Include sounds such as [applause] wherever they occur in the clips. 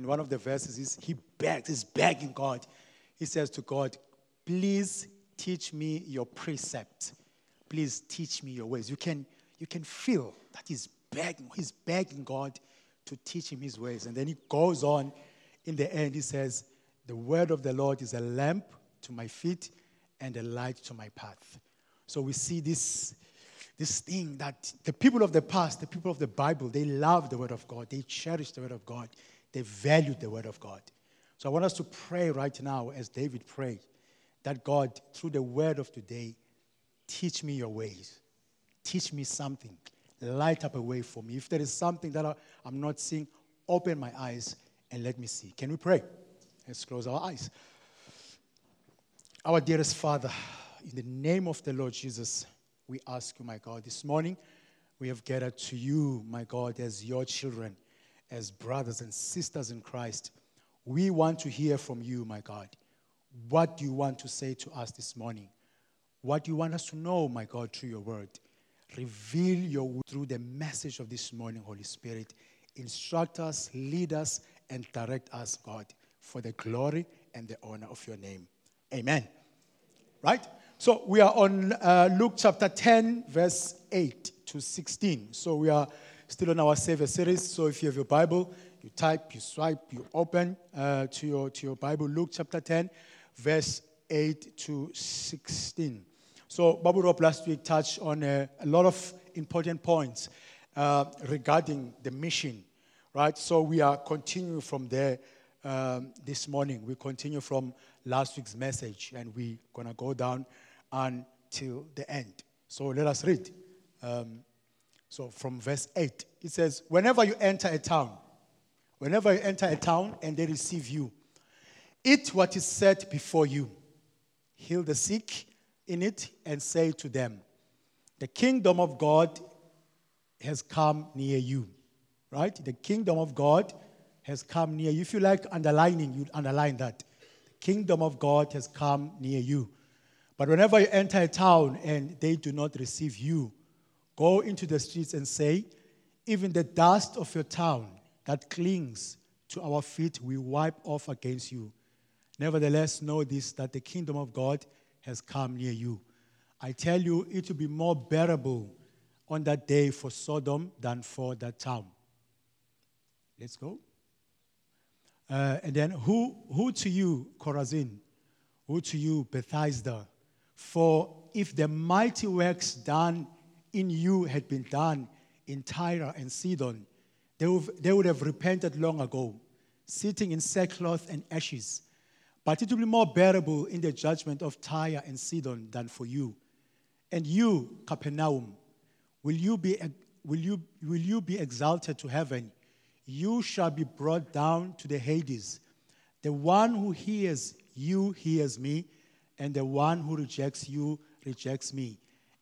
in one of the verses, he begs, he's begging God. He says to God, Please teach me your precepts. Please teach me your ways. You can, you can feel that he's begging, he's begging God to teach him his ways. And then he goes on in the end, he says, The word of the Lord is a lamp to my feet and a light to my path. So we see this, this thing that the people of the past, the people of the Bible, they love the word of God, they cherish the word of God, they value the word of God. So I want us to pray right now, as David prayed, that God, through the word of today, teach me your ways. Teach me something. Light up a way for me. If there is something that I'm not seeing, open my eyes and let me see. Can we pray? Let's close our eyes. Our dearest Father, in the name of the Lord Jesus, we ask you, my God, this morning we have gathered to you, my God, as your children, as brothers and sisters in Christ. We want to hear from you, my God. What do you want to say to us this morning? What do you want us to know, my God, through your word? Reveal your through the message of this morning, Holy Spirit. Instruct us, lead us, and direct us, God, for the glory and the honor of your name. Amen. Right? So we are on uh, Luke chapter 10, verse 8 to 16. So we are still on our Savior series. So if you have your Bible, you type, you swipe, you open uh, to, your, to your Bible, Luke chapter 10, verse 8 to 16. So Babu Rob last week touched on a, a lot of important points uh, regarding the mission, right? So we are continuing from there um, this morning. We continue from last week's message, and we're going to go down until the end. So let us read. Um, so from verse 8, it says, Whenever you enter a town, whenever you enter a town and they receive you, eat what is set before you, heal the sick in it, and say to them, The kingdom of God has come near you. Right? The kingdom of God has come near you. If you like underlining, you underline that kingdom of God has come near you. But whenever you enter a town and they do not receive you, go into the streets and say, Even the dust of your town that clings to our feet, we wipe off against you. Nevertheless, know this that the kingdom of God has come near you. I tell you, it will be more bearable on that day for Sodom than for that town. Let's go. Uh, and then, who, who to you, Chorazin? Who to you, Bethsaida? For if the mighty works done in you had been done in Tyre and Sidon, they would, they would have repented long ago, sitting in sackcloth and ashes. But it will be more bearable in the judgment of Tyre and Sidon than for you. And you, Capernaum, will you be, will you, will you be exalted to heaven? you shall be brought down to the Hades. The one who hears you hears me, and the one who rejects you rejects me.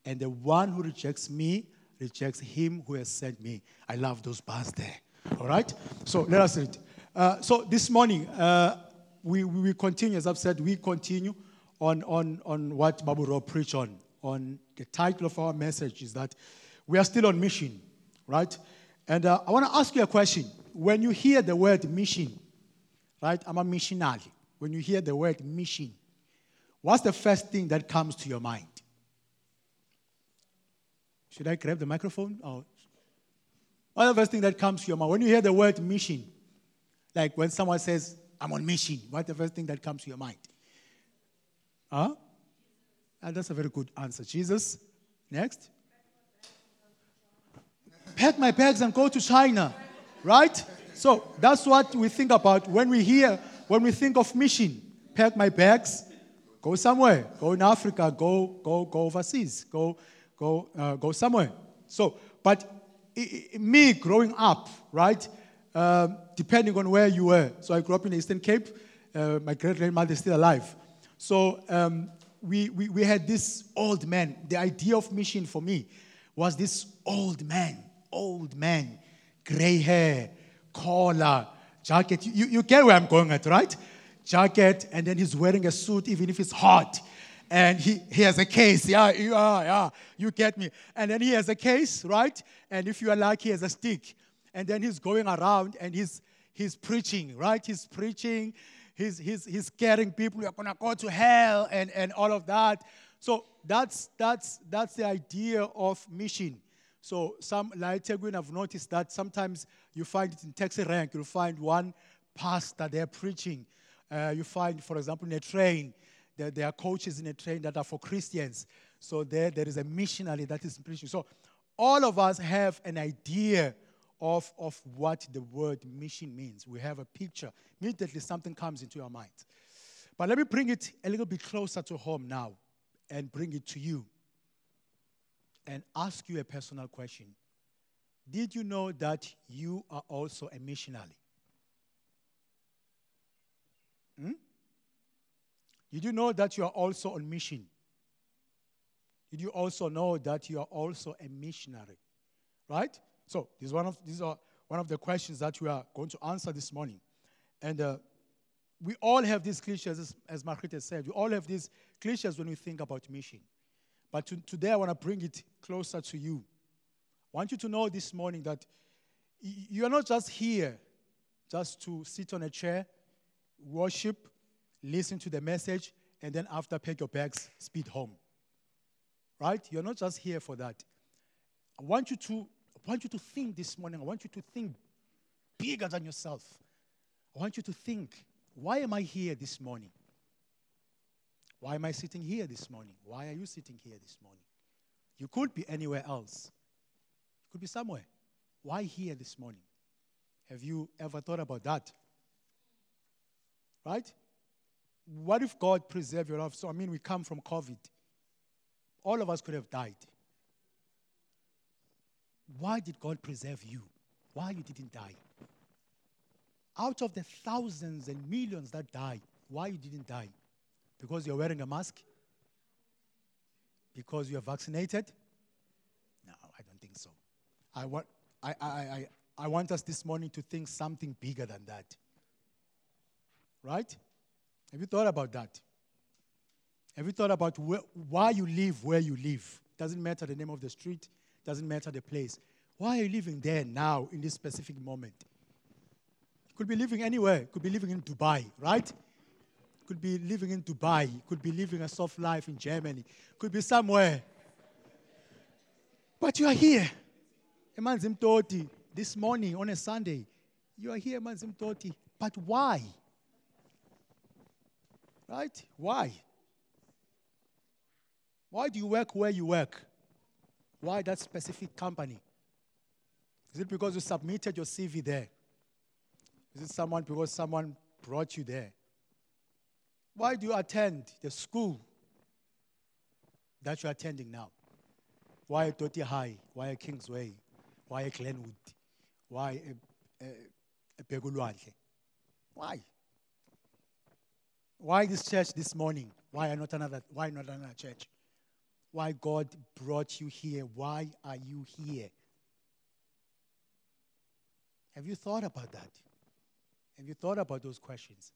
And the one who rejects me rejects him who has sent me. I love those bars there. All right? So let us read. Uh, so this morning, uh, we, we continue, as I've said, we continue on, on, on what Babu Rob preached on. On the title of our message is that we are still on mission, right? And uh, I want to ask you a question. When you hear the word mission, right? I'm a missionary. When you hear the word mission, what's the first thing that comes to your mind? Should I grab the microphone? Or the first thing that comes to your mind? When you hear the word mission, like when someone says, I'm on mission, what's the first thing that comes to your mind? Huh? And that's a very good answer. Jesus. Next pack my bags and go to China, right? So that's what we think about when we hear, when we think of mission. Pack my bags, go somewhere, go in Africa, go, go, go overseas, go, go, uh, go somewhere. So, but it, it, me growing up, right? Uh, depending on where you were. So I grew up in the Eastern Cape. Uh, my great grandmother is still alive. So um, we, we, we had this old man. The idea of mission for me was this old man old man, gray hair, collar, jacket. You, you get where I'm going at, right? Jacket, and then he's wearing a suit even if it's hot. And he, he has a case. Yeah, yeah, yeah. You get me. And then he has a case, right? And if you are lucky, he has a stick. And then he's going around and he's he's preaching, right? He's preaching, he's, he's, he's scaring people, you're going to go to hell, and, and all of that. So that's, that's, that's the idea of mission. So some, like Tegwin, I've noticed that sometimes you find it in taxi rank, you'll find one pastor there preaching. Uh, you find, for example, in a train, there, there, are coaches in a train that are for Christians. So there, there is a missionary that is preaching. So all of us have an idea of, of what the word mission means. We have a picture. Immediately something comes into your mind. But let me bring it a little bit closer to home now and bring it to you and ask you a personal question. Did you know that you are also a missionary? Hmm? Did you know that you are also on mission? Did you also know that you are also a missionary? Right? So, this is one of, these are one of the questions that we are going to answer this morning. And uh, we all have these cliches, as, as Margaret said. We all have these cliches when we think about mission. But to, today, I want to bring it closer to you. I want you to know this morning that you are not just here just to sit on a chair, worship, listen to the message, and then after pack your bags, speed home. Right? You're not just here for that. I want you to, I want you to think this morning. I want you to think bigger than yourself. I want you to think, why am I here this morning? Why am I sitting here this morning? Why are you sitting here this morning? You could be anywhere else. You could be somewhere. Why here this morning? Have you ever thought about that? Right? What if God preserved your life? So, I mean, we come from COVID. All of us could have died. Why did God preserve you? Why you didn't die? Out of the thousands and millions that died, why you didn't die? Because you're wearing a mask? Because you're vaccinated? No, I don't think so. I want, I, I, I, I want us this morning to think something bigger than that. Right? Have you thought about that? Have you thought about where, why you live where you live? Doesn't matter the name of the street, doesn't matter the place. Why are you living there now in this specific moment? Could be living anywhere. Could be living in Dubai, right? could be living in Dubai, could be living a soft life in Germany, could be somewhere. But you are here. eManzimtoti, this morning on a Sunday, you are here, eManzimtoti. But why? Right? Why? Why do you work where you work? Why that specific company? Is it because you submitted your CV there? Is it someone because someone brought you there? Why do you attend the school that you're attending now? Why Toti High? Why Kingsway? Why Glenwood? Why Begulwandle? Why? Why this church this morning? Why not another? Why not another church? Why God brought you here? Why are you here? Have you thought about that? Have you thought about those questions?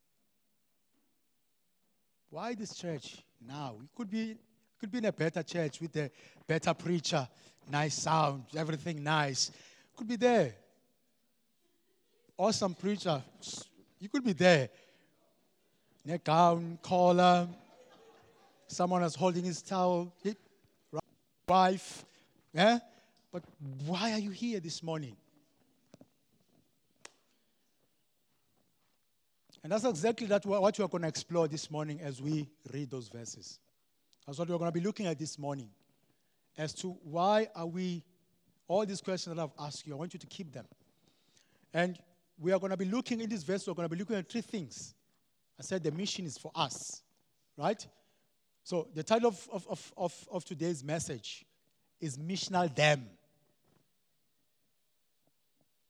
Why this church now? It could be, could be in a better church with a better preacher, nice sound, everything nice. Could be there. Awesome preacher. You could be there. Neck gown, collar. Someone is holding his towel. Wife. Yeah? But why are you here this morning? And that's exactly that what we're going to explore this morning as we read those verses. That's what we're going to be looking at this morning. As to why are we, all these questions that I've asked you, I want you to keep them. And we are going to be looking in this verse, we're going to be looking at three things. I said the mission is for us, right? So the title of, of, of, of, today's message is Missional Dam.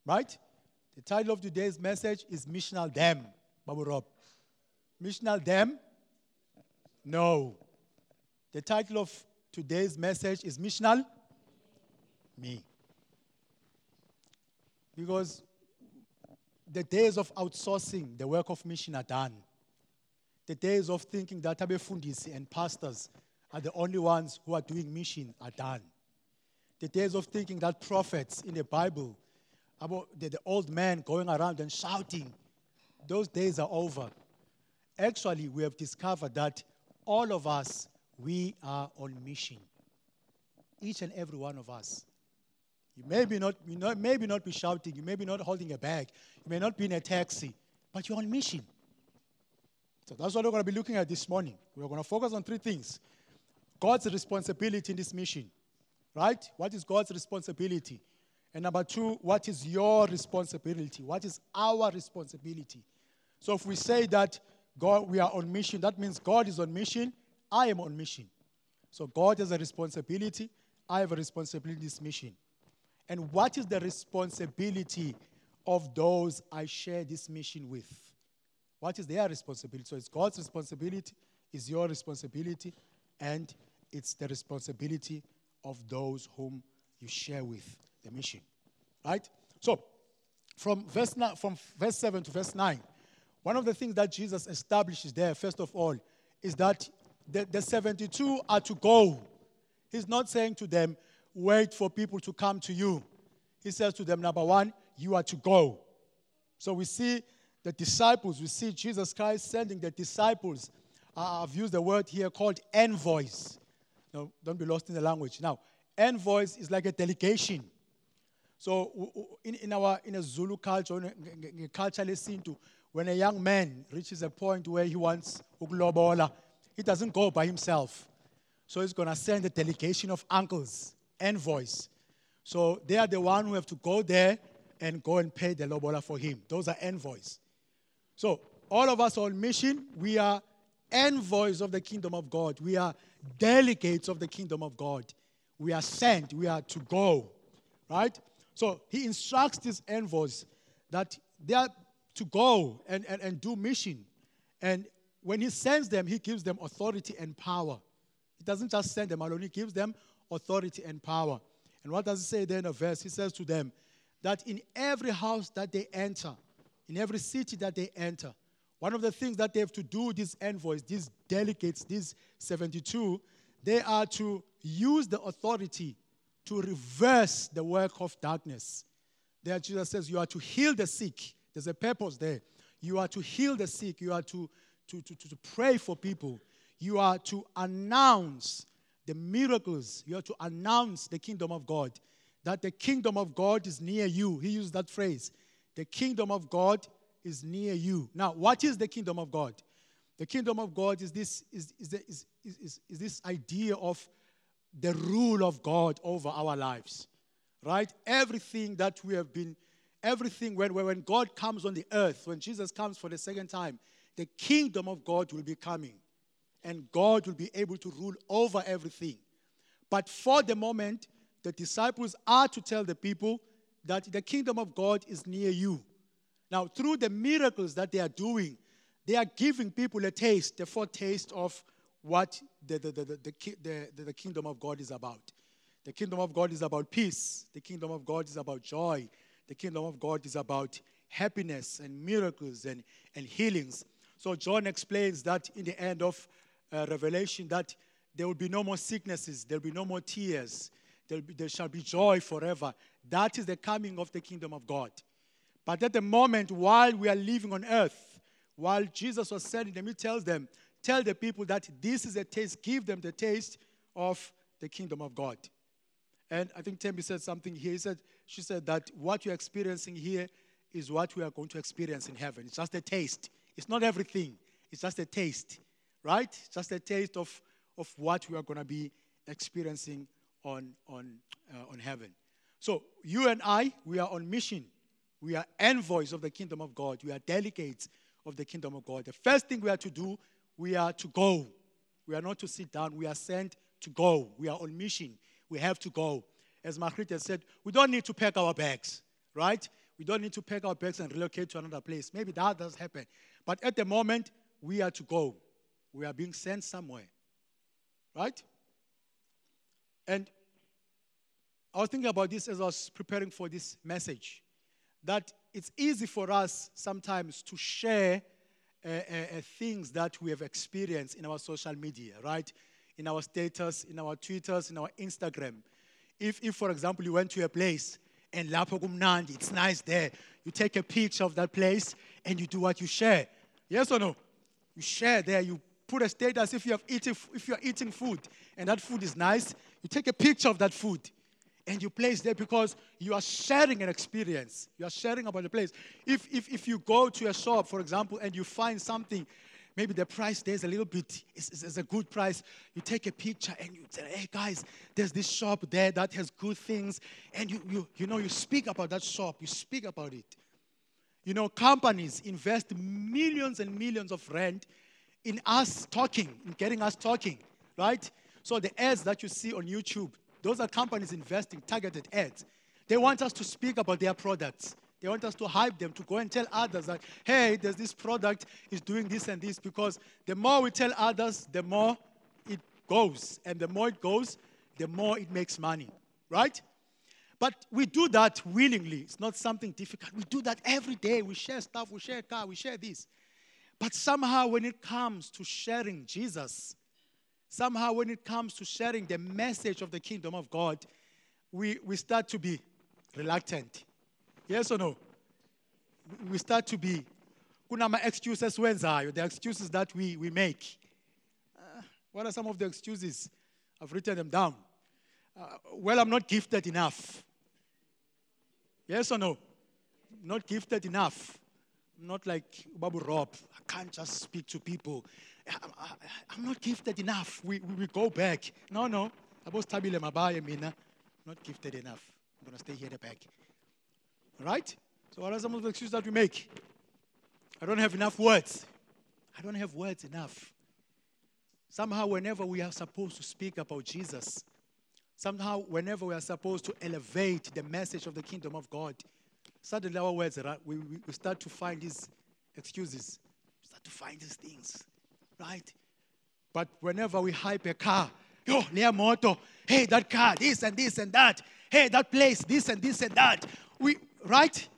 Right? The title of today's message is Missional Dam. Babu Rob. Missional Dam? No. The title of today's message is Missional Me. Because the days of outsourcing the work of mission are done. The days of thinking that abefundisi and pastors are the only ones who are doing mission are done. The days of thinking that prophets in the Bible about the, the old man going around and shouting. Those days are over. Actually, we have discovered that all of us, we are on mission. Each and every one of us. You may be not, you know, maybe not be shouting, you may be not holding a bag, you may not be in a taxi, but you're on mission. So that's what we're going to be looking at this morning. We're going to focus on three things God's responsibility in this mission, right? What is God's responsibility? And number two, what is your responsibility? What is our responsibility? So if we say that God, we are on mission, that means God is on mission, I am on mission. So God has a responsibility, I have a responsibility in this mission. And what is the responsibility of those I share this mission with? What is their responsibility? So it's God's responsibility, it's your responsibility, and it's the responsibility of those whom you share with the mission. Right? So, from verse, from verse 7 to verse 9, one of the things that Jesus establishes there, first of all, is that the, the 72 are to go. He's not saying to them, wait for people to come to you. He says to them, number one, you are to go. So we see the disciples, we see Jesus Christ sending the disciples. I've used the word here called envoys. No, don't be lost in the language. Now, envoys is like a delegation. So in, in our in a Zulu culture, in a culture to when a young man reaches a point where he wants uklobola, he doesn't go by himself. So he's going to send a delegation of uncles, envoys. So they are the one who have to go there and go and pay the lobola for him. Those are envoys. So all of us on mission, we are envoys of the kingdom of God. We are delegates of the kingdom of God. We are sent, we are to go. Right? So he instructs these envoys that they are to go and, and, and do mission. And when he sends them, he gives them authority and power. He doesn't just send them alone, he gives them authority and power. And what does he say there in a verse? He says to them that in every house that they enter, in every city that they enter, one of the things that they have to do, these envoys, these delegates, these 72, they are to use the authority to reverse the work of darkness. There, Jesus says, You are to heal the sick. There's a purpose there. You are to heal the sick. You are to, to, to, to pray for people. You are to announce the miracles. You are to announce the kingdom of God. That the kingdom of God is near you. He used that phrase. The kingdom of God is near you. Now, what is the kingdom of God? The kingdom of God is this, is, is, is, is, is this idea of the rule of God over our lives. Right? Everything that we have been, everything, when, when God comes on the earth, when Jesus comes for the second time, the kingdom of God will be coming. And God will be able to rule over everything. But for the moment, the disciples are to tell the people that the kingdom of God is near you. Now, through the miracles that they are doing, they are giving people a taste, a foretaste of what the, the, the, the, the, the kingdom of God is about. The kingdom of God is about peace. The kingdom of God is about joy. The kingdom of God is about happiness and miracles and, and healings. So John explains that in the end of uh, Revelation that there will be no more sicknesses, there will be no more tears, there, be, there shall be joy forever. That is the coming of the kingdom of God. But at the moment, while we are living on earth, while Jesus was sending them, he tells them, tell the people that this is a taste, give them the taste of the kingdom of God. And I think Tembi said something here. He said, she said that what you're experiencing here is what we are going to experience in heaven. It's just a taste. It's not everything. It's just a taste, right? Just a taste of, of what we are going to be experiencing on, on, uh, on heaven. So you and I, we are on mission. We are envoys of the kingdom of God. We are delegates of the kingdom of God. The first thing we are to do we are to go. We are not to sit down. We are sent to go. We are on mission. We have to go. As Margaret said, we don't need to pack our bags, right? We don't need to pack our bags and relocate to another place. Maybe that does happen. But at the moment, we are to go. We are being sent somewhere, right? And I was thinking about this as I was preparing for this message that it's easy for us sometimes to share uh, uh, uh, things that we have experienced in our social media, right? In our status, in our Twitters, in our Instagram. If, if, for example, you went to a place and lapho kumnandi, it's nice there. You take a picture of that place and you do what you share. Yes or no? You share there, you put a status if you have if you are eating food and that food is nice, you take a picture of that food and you place there because you are sharing an experience. You are sharing about the place. If, if, if you go to a shop, for example, and you find something, maybe the price there's a little bit, it's, it's a good price, you take a picture and you say, hey guys, there's this shop there that has good things. And you, you, you know, you speak about that shop, you speak about it. You know, companies invest millions and millions of rent in us talking, in getting us talking, right? So the ads that you see on YouTube, those are companies investing targeted ads. They want us to speak about their products. They want us to hype them to go and tell others that, hey, there's this product is doing this and this because the more we tell others, the more it goes. And the more it goes, the more it makes money, right? But we do that willingly. It's not something difficult. We do that every day. We share stuff, we share car, we share this. But somehow, when it comes to sharing Jesus, somehow when it comes to sharing the message of the kingdom of God, we, we start to be reluctant. Yes or no? We start to be kunama excuses wenzayo, the excuses that we, we make. Uh, what are some of the excuses? I've written them down. Uh, well, I'm not gifted enough. Yes or no? Not gifted enough. Not like Babu Rob. I can't just speak to people. I'm not gifted enough. We, we, we go back. No, no. Not gifted enough. I'm going to stay here at the back. All right? So what are some of the excuses that we make? I don't have enough words. I don't have words enough. Somehow, whenever we are supposed to speak about Jesus, somehow, whenever we are supposed to elevate the message of the kingdom of God, suddenly our words, we, we start to find these excuses, we start to find these things right? But whenever we hype a car, yo, near moto, hey, that car, this and this and that, hey, that place, this and this and that. We, right?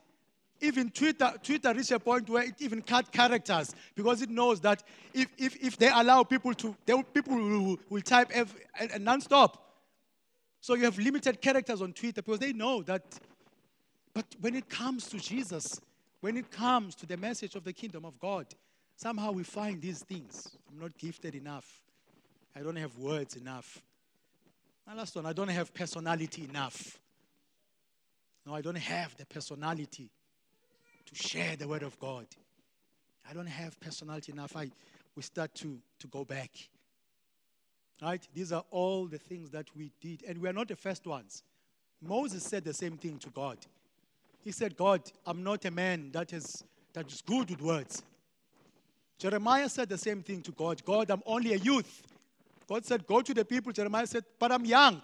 Even Twitter, Twitter reached a point where it even cut characters because it knows that if, if, if they allow people to, they, people will, will type every, and, non-stop. So you have limited characters on Twitter because they know that. But when it comes to Jesus, when it comes to the message of the kingdom of God, Somehow we find these things. I'm not gifted enough. I don't have words enough. My last one, I don't have personality enough. No, I don't have the personality to share the word of God. I don't have personality enough. I, we start to, to go back. Right? These are all the things that we did. And we are not the first ones. Moses said the same thing to God. He said, God, I'm not a man that is, that is good with words. Jeremiah said the same thing to God God, I'm only a youth. God said, Go to the people. Jeremiah said, But I'm young.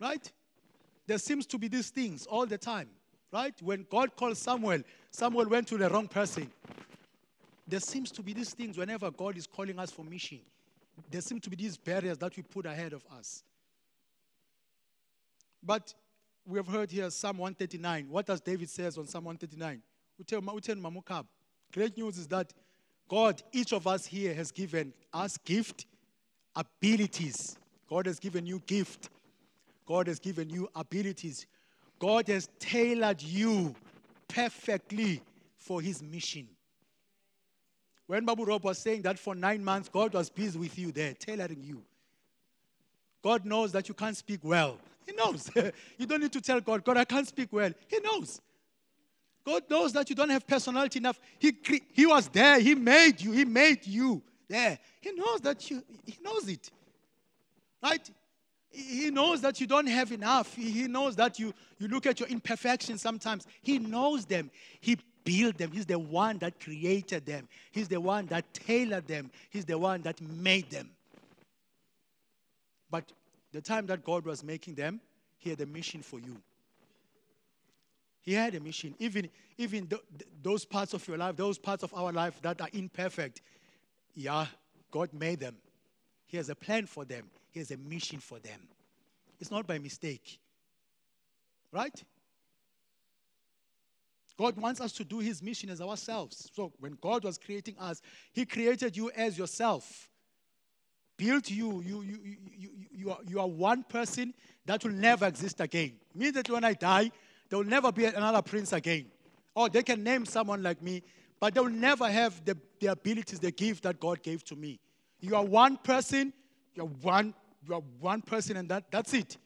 Right? There seems to be these things all the time. Right? When God called Samuel, Samuel went to the wrong person. There seems to be these things whenever God is calling us for mission. There seem to be these barriers that we put ahead of us. But we have heard here Psalm 139. What does David says on Psalm 139? Great news is that God, each of us here has given us gift, abilities. God has given you gift. God has given you abilities. God has tailored you perfectly for his mission. When Babu Rob was saying that for nine months, God was busy with you there, tailoring you. God knows that you can't speak well. He knows. [laughs] you don't need to tell God, God, I can't speak well. He knows. God knows that you don't have personality enough. He, he was there. He made you. He made you there. He knows that you, he knows it. Right? He knows that you don't have enough. He knows that you, you look at your imperfections sometimes. He knows them. He built them. He's the one that created them. He's the one that tailored them. He's the one that made them. But the time that God was making them, He had a mission for you. He had a mission. Even, even th- those parts of your life, those parts of our life that are imperfect, yeah, God made them. He has a plan for them, He has a mission for them. It's not by mistake. Right? God wants us to do His mission as ourselves. So when God was creating us, He created you as yourself. Built you. You, you, you, you, you, are, you are one person that will never exist again. Means that when I die, there will never be another prince again. Or they can name someone like me, but they will never have the, the abilities, the gift that God gave to me. You are one person, you are one, you are one person, and that, that's it.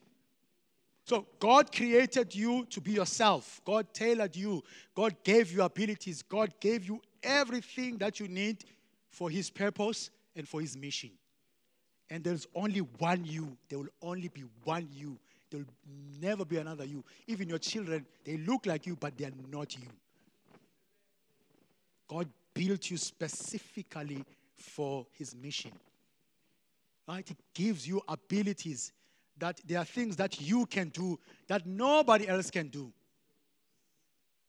So God created you to be yourself. God tailored you. God gave you abilities. God gave you everything that you need for his purpose and for his mission. And there's only one you. There will only be one you. There will never be another you. Even your children, they look like you, but they are not you. God built you specifically for his mission. Right? He gives you abilities that there are things that you can do that nobody else can do.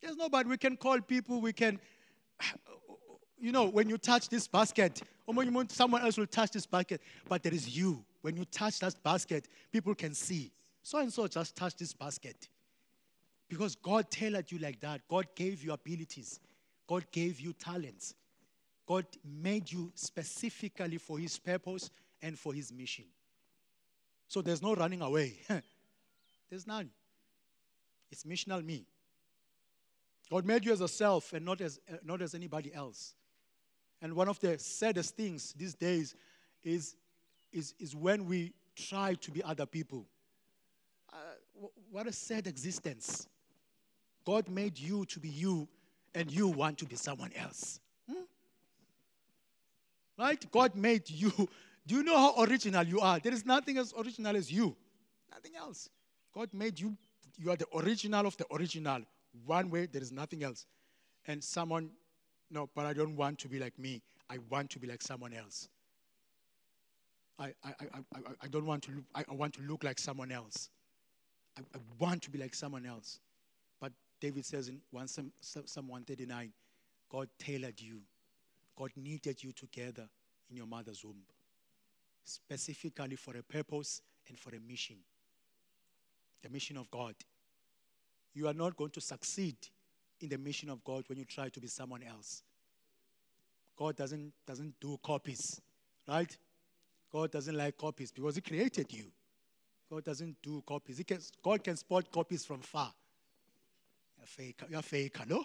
There's nobody. We can call people, we can, you know, when you touch this basket, someone else will touch this basket, but there is you. When you touch that basket, people can see. So and so just touch this basket. Because God tailored you like that. God gave you abilities. God gave you talents. God made you specifically for His purpose and for His mission. So there's no running away. [laughs] there's none. It's missional me. God made you as a self and not as, uh, not as anybody else. And one of the saddest things these days is, is, is when we try to be other people. Uh, what a sad existence. God made you to be you, and you want to be someone else. Hmm? Right? God made you. [laughs] Do you know how original you are? There is nothing as original as you. Nothing else. God made you. You are the original of the original. One way, there is nothing else. And someone no, but I don't want to be like me. I want to be like someone else. I, I, I, I, I don't want to look, I, want to look like someone else. I, I want to be like someone else. But David says in 1 Psalm 139, God tailored you. God knitted you together in your mother's womb, specifically for a purpose and for a mission. The mission of God. You are not going to succeed in the mission of God when you try to be someone else. God doesn't, doesn't do copies, right? God doesn't like copies because He created you. God doesn't do copies. He can, God can spot copies from far. You're fake, you're fake, hello?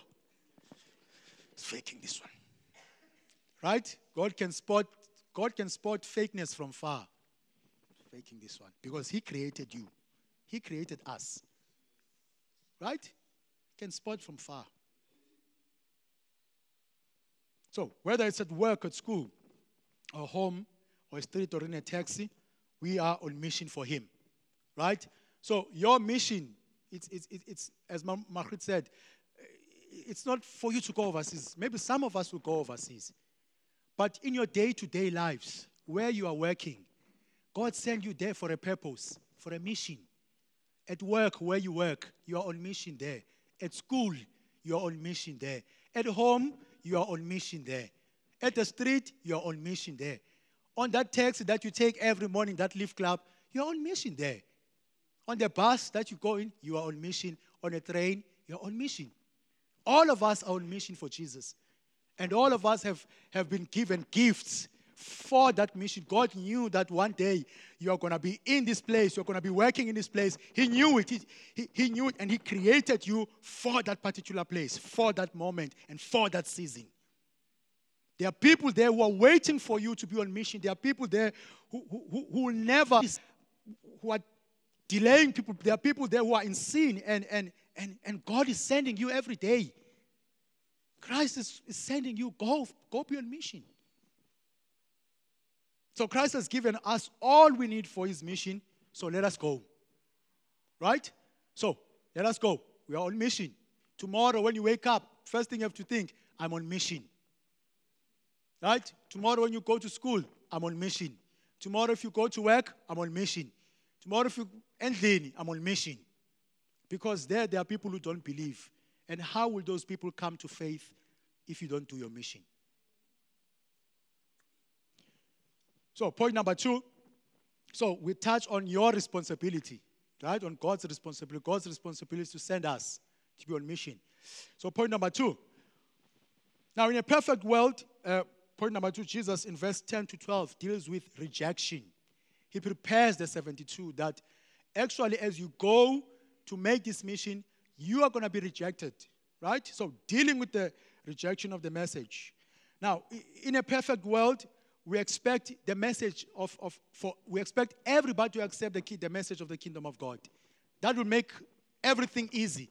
It's faking this one. Right? God can spot God can spot fakeness from far. Faking this one. Because He created you. He created us. Right? Can spot from far. So, whether it's at work, at school, or home, or a street, or in a taxi, we are on mission for Him. Right? So, your mission, it's, it's, it's as Margaret said, it's not for you to go overseas. Maybe some of us will go overseas. But in your day to day lives, where you are working, God sent you there for a purpose, for a mission. At work, where you work, you are on mission there. At school, you're on mission there. At home, you are on mission there. At the street, you're on mission there. On that taxi that you take every morning, that lift club, you're on mission there. On the bus that you go in, you are on mission. On a train, you're on mission. All of us are on mission for Jesus. And all of us have, have been given gifts for that mission. God knew that one day you are going to be in this place, you're going to be working in this place. He knew it. He, he, he, knew it, and He created you for that particular place, for that moment, and for that season. There are people there who are waiting for you to be on mission. There are people there who, who, who will never, who are delaying people. There are people there who are in sin, and, and, and, and God is sending you every day. Christ is, is sending you, go, go be on mission. So Christ has given us all we need for his mission. So let us go. Right? So let us go. We are on mission. Tomorrow, when you wake up, first thing you have to think, I'm on mission. Right? Tomorrow, when you go to school, I'm on mission. Tomorrow, if you go to work, I'm on mission. Tomorrow, if you end I'm on mission. Because there, there are people who don't believe. And how will those people come to faith if you don't do your mission? So, point number two. So, we touch on your responsibility, right? On God's responsibility. God's responsibility is to send us to be on mission. So, point number two. Now, in a perfect world, uh, point number two, Jesus in verse 10 to 12 deals with rejection. He prepares the 72 that actually, as you go to make this mission, you are going to be rejected, right? So, dealing with the rejection of the message. Now, in a perfect world, we expect the message of, of for we expect everybody to accept the, key, the message of the kingdom of God. That will make everything easy.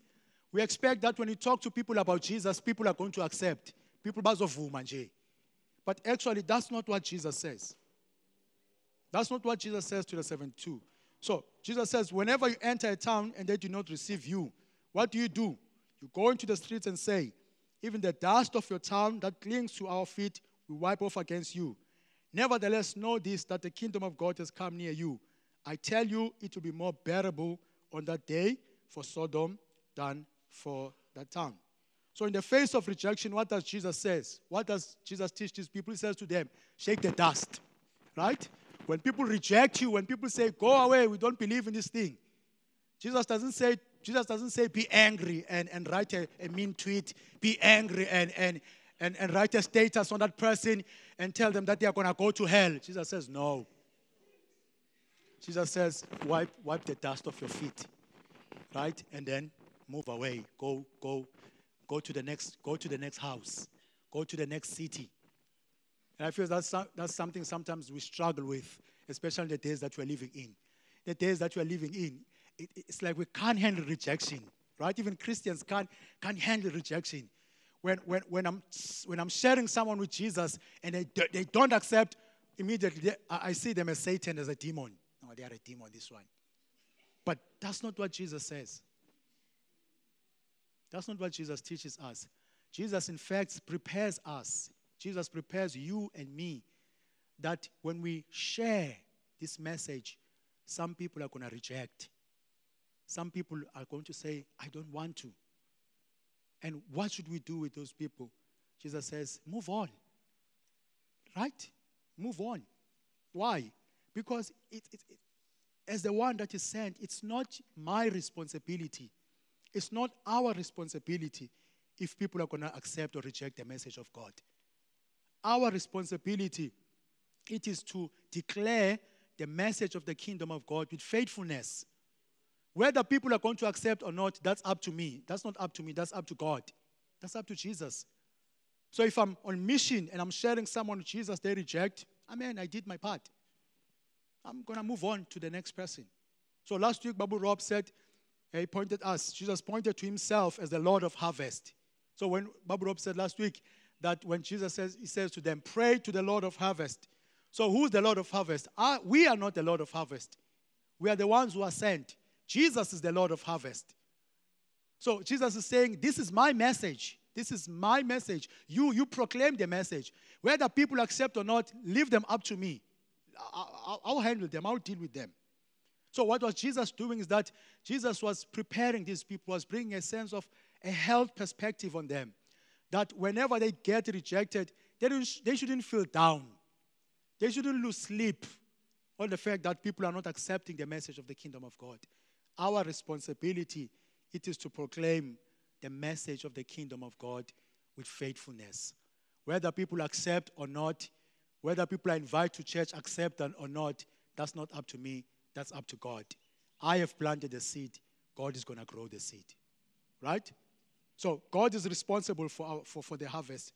We expect that when you talk to people about Jesus, people are going to accept. People bazovuma nje. But actually, that's not what Jesus says. That's not what Jesus says to the 72. So, Jesus says, whenever you enter a town and they do not receive you, what do you do? You go into the streets and say, even the dust of your town that clings to our feet, we wipe off against you. Nevertheless, know this that the kingdom of God has come near you. I tell you, it will be more bearable on that day for Sodom than for that town. So, in the face of rejection, what does Jesus says? What does Jesus teach these people? He says to them, "Shake the dust." Right? When people reject you, when people say, "Go away, we don't believe in this thing," Jesus doesn't say. Jesus doesn't say, "Be angry and, and write a, a mean tweet." Be angry and, and and, and write a status on that person and tell them that they are going to go to hell. Jesus says, No. Jesus says, wipe, wipe the dust off your feet, right? And then move away. Go, go, go to the next, go to the next house. Go to the next city. And I feel that's, that's something sometimes we struggle with, especially the days that we're living in. The days that we're living in, it, it's like we can't handle rejection, right? Even Christians can't, can't handle rejection. When, when, when, I'm, when I'm sharing someone with Jesus and they, they don't accept, immediately I see them as Satan, as a demon. No, they are a demon, this one. But that's not what Jesus says. That's not what Jesus teaches us. Jesus, in fact, prepares us. Jesus prepares you and me that when we share this message, some people are going to reject. Some people are going to say, I don't want to. And what should we do with those people? Jesus says, move on. Right? Move on. Why? Because it, it, it, as the one that is sent, it's not my responsibility. It's not our responsibility if people are going to accept or reject the message of God. Our responsibility it is to declare the message of the kingdom of God with faithfulness. Whether people are going to accept or not, that's up to me. That's not up to me, that's up to God. That's up to Jesus. So if I'm on mission and I'm sharing someone with Jesus, they reject, Amen, I did my part. I'm going to move on to the next person. So last week, Babu Rob said, he pointed us, Jesus pointed to himself as the Lord of harvest. So when Babu Rob said last week that when Jesus says, he says to them, pray to the Lord of harvest. So who's the Lord of harvest? Uh, we are not the Lord of harvest. We are the ones who are sent. Jesus is the Lord of harvest. So Jesus is saying, This is my message. This is my message. You, you proclaim the message. Whether people accept or not, leave them up to me. I'll, I'll handle them, I'll deal with them. So, what was Jesus doing is that Jesus was preparing these people, was bringing a sense of a health perspective on them. That whenever they get rejected, they, they shouldn't feel down. They shouldn't lose sleep on the fact that people are not accepting the message of the kingdom of God. Our responsibility it is to proclaim the message of the kingdom of God with faithfulness. Whether people accept or not, whether people are invited to church, accept or not, that's not up to me, that's up to God. I have planted the seed, God is going to grow the seed. Right? So God is responsible for, our, for, for the harvest.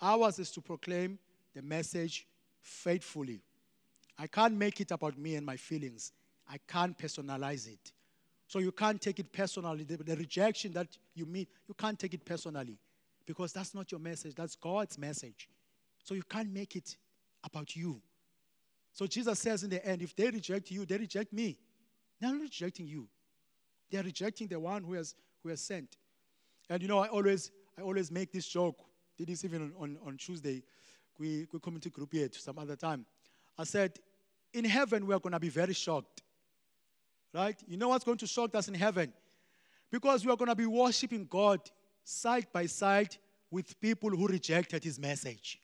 Ours is to proclaim the message faithfully. I can't make it about me and my feelings. I can't personalize it. So you can't take it personally. The, the, rejection that you meet, you can't take it personally because that's not your message, that's God's message. So you can't make it about you. So Jesus says in the end, if they reject you, they reject me. They're not rejecting you. They're rejecting the one who has who has sent. And you know, I always I always make this joke. Did this even on, on, on Tuesday. We we community group here to some other time. I said, in heaven we are gonna be very shocked Right? You know what's going to shock us in heaven? Because we are going to be worshiping God side by side with people who rejected his message.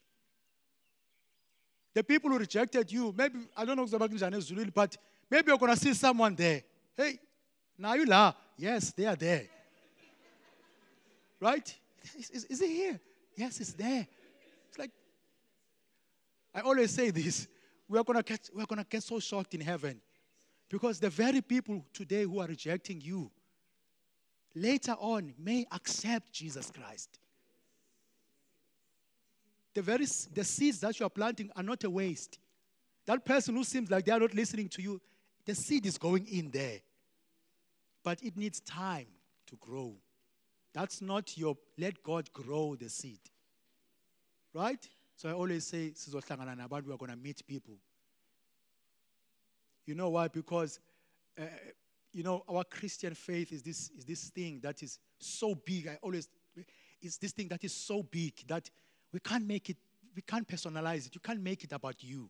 The people who rejected you, maybe, I don't know, but maybe you're going to see someone there. Hey, now you. Yes, they are there. right? Is, is, is it here? Yes, it's there. It's like, I always say this. We are gonna get we are gonna get so shocked in heaven. Because the very people today who are rejecting you later on may accept Jesus Christ. The very the seeds that you are planting are not a waste. That person who seems like they are not listening to you, the seed is going in there. But it needs time to grow. That's not your let God grow the seed. Right? So I always say, we are going to meet people. You know why? Because, uh, you know, our Christian faith is this, is this thing that is so big. I always, it's this thing that is so big that we can't make it, we can't personalize it. You can't make it about you.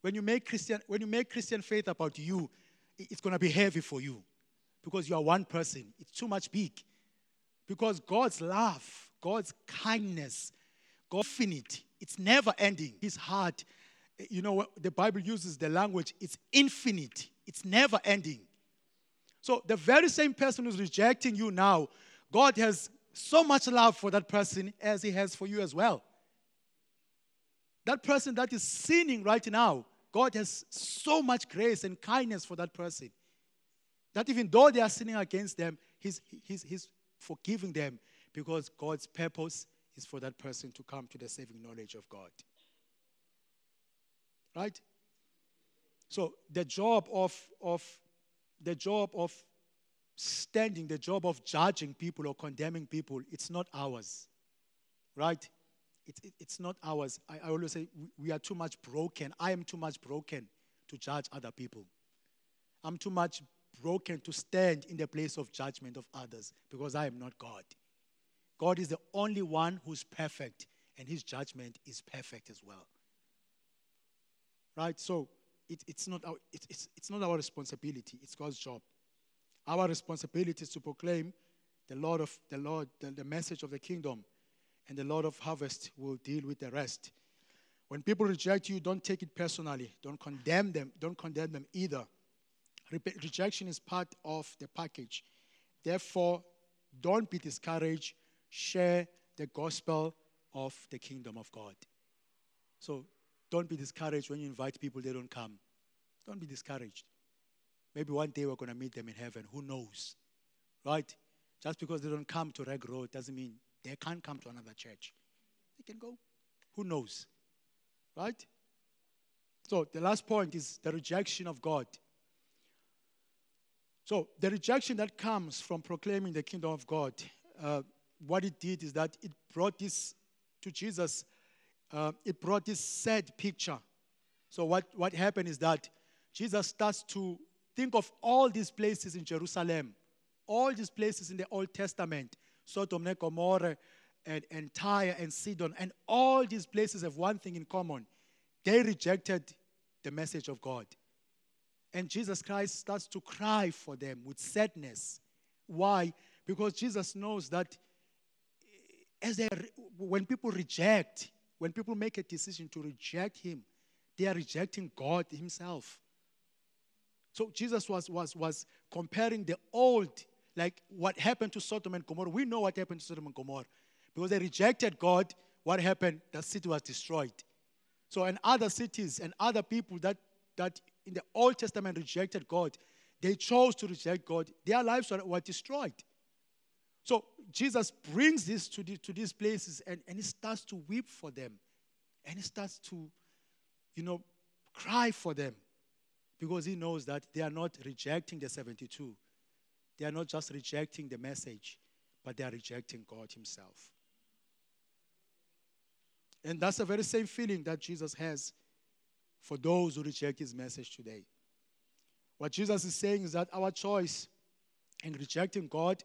When you make Christian, when you make Christian faith about you, it's going to be heavy for you because you are one person. It's too much big. Because God's love, God's kindness, God's infinite, it's never ending. His heart, you know, the Bible uses the language, it's infinite, it's never ending. So the very same person who's rejecting you now, God has so much love for that person as He has for you as well. That person that is sinning right now, God has so much grace and kindness for that person that even though they are sinning against them, He's, he's, he's forgiving them because God's purpose is for that person to come to the saving knowledge of God. Right? So the job of, of the job of standing, the job of judging people or condemning people, it's not ours. Right? It, it, it's not ours. I, I always say we, we are too much broken. I am too much broken to judge other people. I'm too much broken to stand in the place of judgment of others because I am not God. God is the only one who's perfect, and his judgment is perfect as well. Right? So it, it's, not our, it, it's, it's not our responsibility, it's God's job. Our responsibility is to proclaim the Lord of the Lord, the, the message of the kingdom, and the Lord of harvest will deal with the rest. When people reject you, don't take it personally. Don't condemn them. Don't condemn them either. Re- rejection is part of the package. Therefore, don't be discouraged share the gospel of the kingdom of God. So don't be discouraged when you invite people, they don't come. Don't be discouraged. Maybe one day we're going to meet them in heaven. Who knows? Right? Just because they don't come to Reg Road doesn't mean they can't come to another church. They can go. Who knows? Right? So the last point is the rejection of God. So the rejection that comes from proclaiming the kingdom of God. Uh, what it did is that it brought this to Jesus, uh, it brought this sad picture. So, what, what happened is that Jesus starts to think of all these places in Jerusalem, all these places in the Old Testament Sodom and Gomorrah, and, and Tyre and Sidon, and all these places have one thing in common they rejected the message of God. And Jesus Christ starts to cry for them with sadness. Why? Because Jesus knows that as they, when people reject, when people make a decision to reject him, they are rejecting God himself. So Jesus was, was, was comparing the old, like what happened to Sodom and Gomorrah. We know what happened to Sodom and Gomorrah. Because they rejected God, what happened? The city was destroyed. So, in other cities and other people that, that in the Old Testament rejected God, they chose to reject God, their lives were, were destroyed. So Jesus brings this to, the, to these places and, and he starts to weep for them. And he starts to, you know, cry for them because he knows that they are not rejecting the 72. They are not just rejecting the message, but they are rejecting God himself. And that's the very same feeling that Jesus has for those who reject his message today. What Jesus is saying is that our choice in rejecting God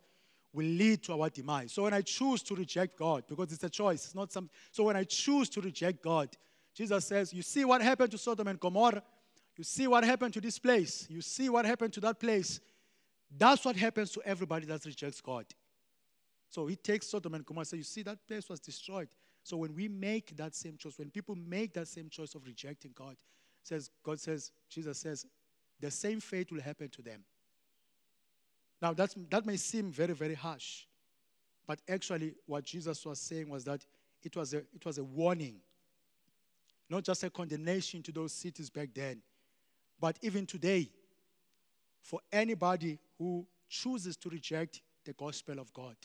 will lead to our demise. So when I choose to reject God, because it's a choice, it's not some. So when I choose to reject God, Jesus says, You see what happened to Sodom and Gomorrah? You see what happened to this place? You see what happened to that place? That's what happens to everybody that rejects God. So he takes Sodom and Gomorrah and says, You see, that place was destroyed. So when we make that same choice, when people make that same choice of rejecting God, says God says, Jesus says, the same fate will happen to them. Now, that's, that may seem very, very harsh, but actually, what Jesus was saying was that it was a, it was a warning. not just a condemnation to those cities back then, but even today, for anybody who chooses to reject the gospel of God.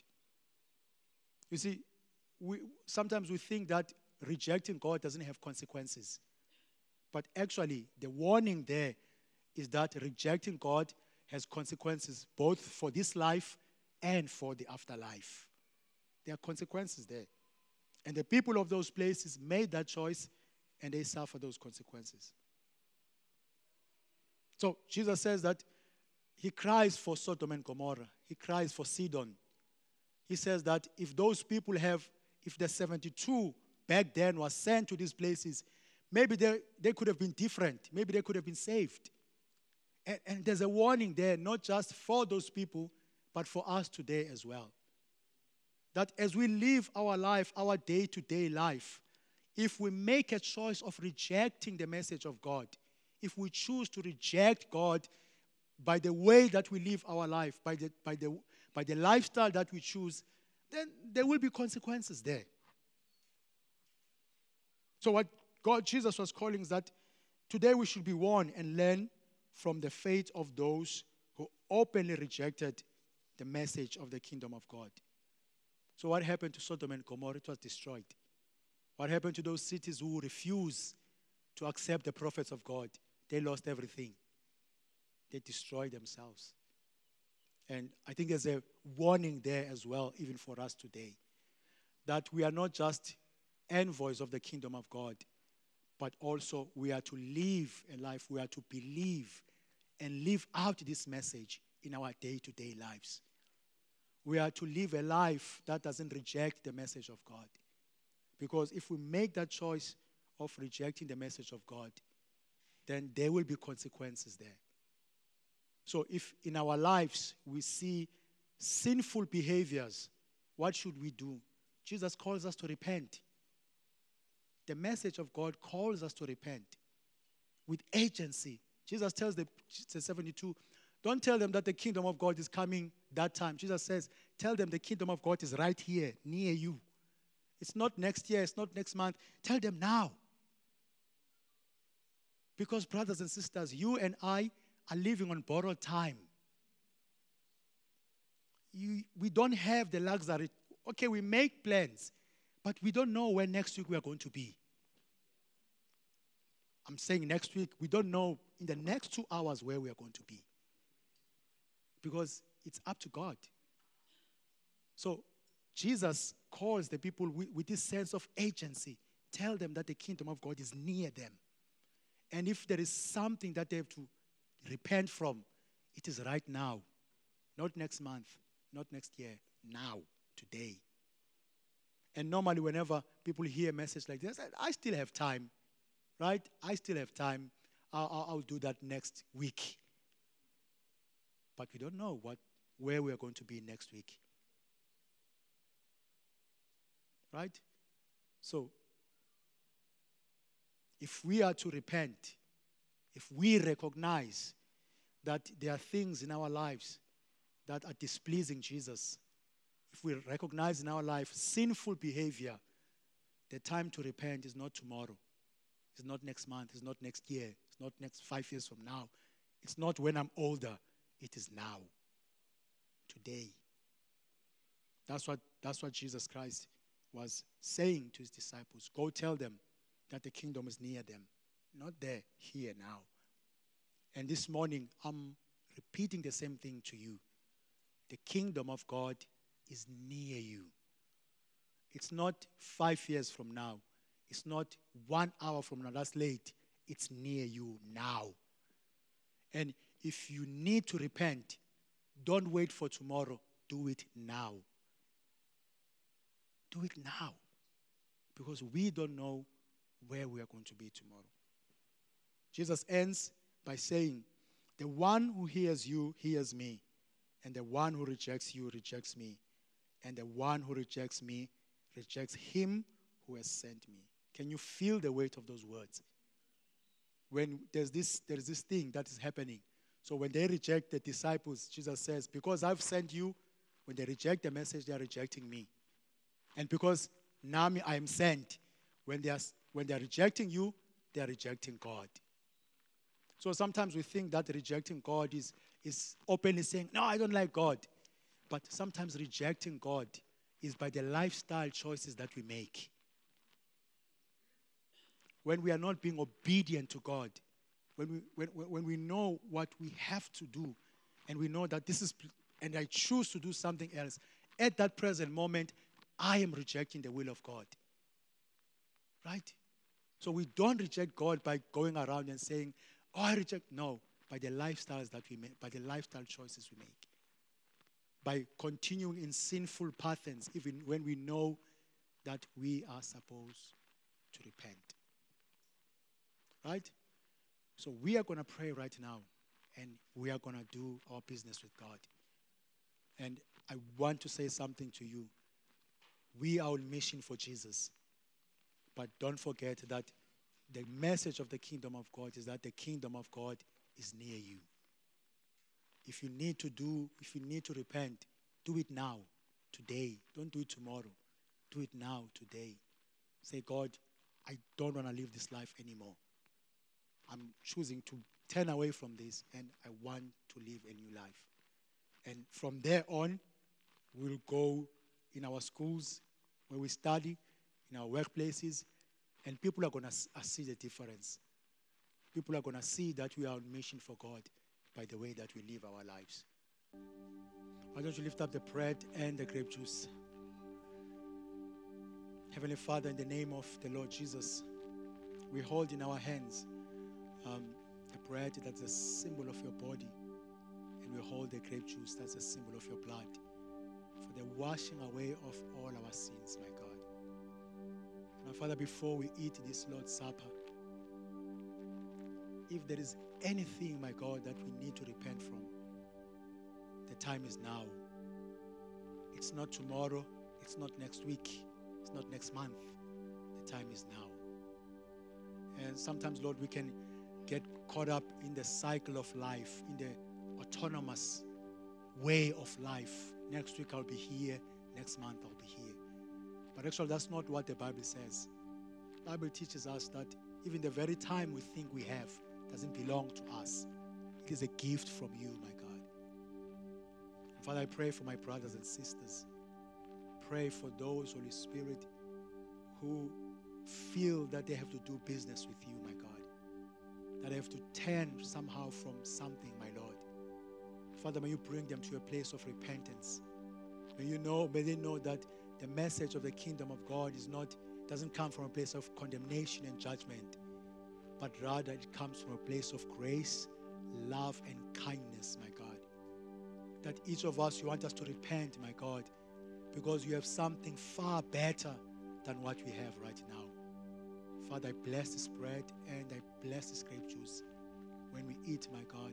You see, we, sometimes we think that rejecting God doesn't have consequences. But actually, the warning there is that rejecting God has consequences both for this life and for the afterlife. There are consequences there. And the people of those places made that choice and they suffer those consequences. So Jesus says that he cries for Sodom and Gomorrah, he cries for Sidon. He says that if those people have, if the 72 back then was sent to these places, maybe they, they could have been different. Maybe they could have been saved. And, and there's a warning there, not just for those people, but for us today as well. That as we live our life, our day to day life, if we make a choice of rejecting the message of God, if we choose to reject God by the way that we live our life, by the, by the, by the lifestyle that we choose, then there will be consequences there. So, what God, Jesus was calling is that today we should be warned and learn from the fate of those who openly rejected the message of the kingdom of God. So, what happened to Sodom and Gomorrah? It was destroyed. What happened to those cities who refused to accept the prophets of God? They lost everything, they destroyed themselves. And I think there's a warning there as well, even for us today, that we are not just envoys of the kingdom of God, but also we are to live a life, we are to believe and live out this message in our day to day lives. We are to live a life that doesn't reject the message of God. Because if we make that choice of rejecting the message of God, then there will be consequences there. So, if in our lives we see sinful behaviors, what should we do? Jesus calls us to repent. The message of God calls us to repent with agency. Jesus tells the 72, don't tell them that the kingdom of God is coming that time. Jesus says, tell them the kingdom of God is right here, near you. It's not next year, it's not next month. Tell them now. Because, brothers and sisters, you and I are living on borrowed time. You, we don't have the luxury. Okay, we make plans, but we don't know where next week we are going to be. I'm saying next week, we don't know in the next two hours where we are going to be. Because it's up to God. So Jesus calls the people with, with this sense of agency. Tell them that the kingdom of God is near them. And if there is something that they have to repent from, it is right now. Not next month, not next year, now, today. And normally, whenever people hear a message like this, I still have time, right? I still have time. I'll, I'll do that next week. But we don't know what, where we are going to be next week. Right? So, if we are to repent, if we recognize that there are things in our lives that are displeasing Jesus, if we recognize in our life sinful behavior, the time to repent is not tomorrow. It's not next month. It's not next year. It's not next five years from now. It's not when I'm older. It is now. Today. That's what, that's what Jesus Christ was saying to his disciples. Go tell them that the kingdom is near them, not there, here, now. And this morning, I'm repeating the same thing to you. The kingdom of God is near you. It's not five years from now. It's not one hour from now. That's late. It's near you now. And if you need to repent, don't wait for tomorrow. Do it now. Do it now. Because we don't know where we are going to be tomorrow. Jesus ends by saying, The one who hears you hears me, and the one who rejects you rejects me, and the one who rejects me rejects him who has sent me. Can you feel the weight of those words? When there's this, there's this thing that is happening. So when they reject the disciples, Jesus says, Because I've sent you, when they reject the message, they are rejecting me. And because now I am sent, when they are When they're rejecting you, they're rejecting God. So sometimes we think that rejecting God is, is openly saying, No, I don't like God. But sometimes rejecting God is by the lifestyle choices that we make. When we are not being obedient to God, when we, when, when we know what we have to do, and we know that this is, and I choose to do something else, at that present moment, I am rejecting the will of God. Right? So we don't reject God by going around and saying, Oh, I reject. No, by the lifestyles that we make, by the lifestyle choices we make. By continuing in sinful patterns, even when we know that we are supposed to repent. Right? So we are going to pray right now and we are going to do our business with God. And I want to say something to you. We are on mission for Jesus. But don't forget that the message of the kingdom of God is that the kingdom of God is near you. If you need to do, if you need to repent, do it now, today. Don't do it tomorrow. Do it now, today. Say, God, I don't want to live this life anymore. I'm choosing to turn away from this and I want to live a new life. And from there on, we'll go in our schools where we study, in our workplaces, and people are going to see the difference. People are going to see that we are on mission for God by the way that we live our lives. Why don't you lift up the bread and the grape juice? Heavenly Father, in the name of the Lord Jesus, we hold in our hands um, the bread that's a symbol of your body, and we hold the grape juice that's a symbol of your blood for the washing away of all our sins, my God. My Father, before we eat this Lord's Supper, if there is anything, my God, that we need to repent from, the time is now. It's not tomorrow, it's not next week, it's not next month. The time is now. And sometimes, Lord, we can get caught up in the cycle of life, in the autonomous way of life. Next week I'll be here, next month I'll be here. But actually, that's not what the Bible says. The Bible teaches us that even the very time we think we have doesn't belong to us. It is a gift from you, my God. Father, I pray for my brothers and sisters. Pray for those, Holy Spirit, who feel that they have to do business with you, my God. That they have to turn somehow from something, my Lord. Father, may you bring them to a place of repentance. May you know, may they know that the message of the kingdom of God is not, doesn't come from a place of condemnation and judgment, but rather it comes from a place of grace, love, and kindness, my God. That each of us, you want us to repent, my God, because you have something far better than what we have right now. Father, I bless this bread and I bless grape juice. When we eat, my God,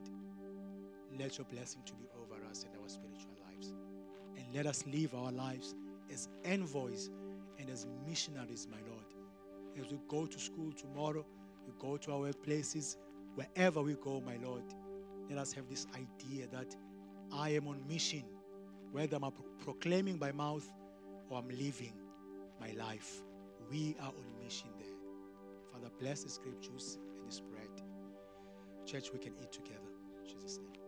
let your blessing to be over us in our spiritual lives. And let us live our lives as envoys and as missionaries, my Lord. As we go to school tomorrow, we go to our workplaces, wherever we go, my Lord, let us have this idea that I am on mission, whether I'm proclaiming by mouth or I'm living my life. We are on mission there. Father, bless grape juice and this bread. Church, we can eat together. In Jesus' name.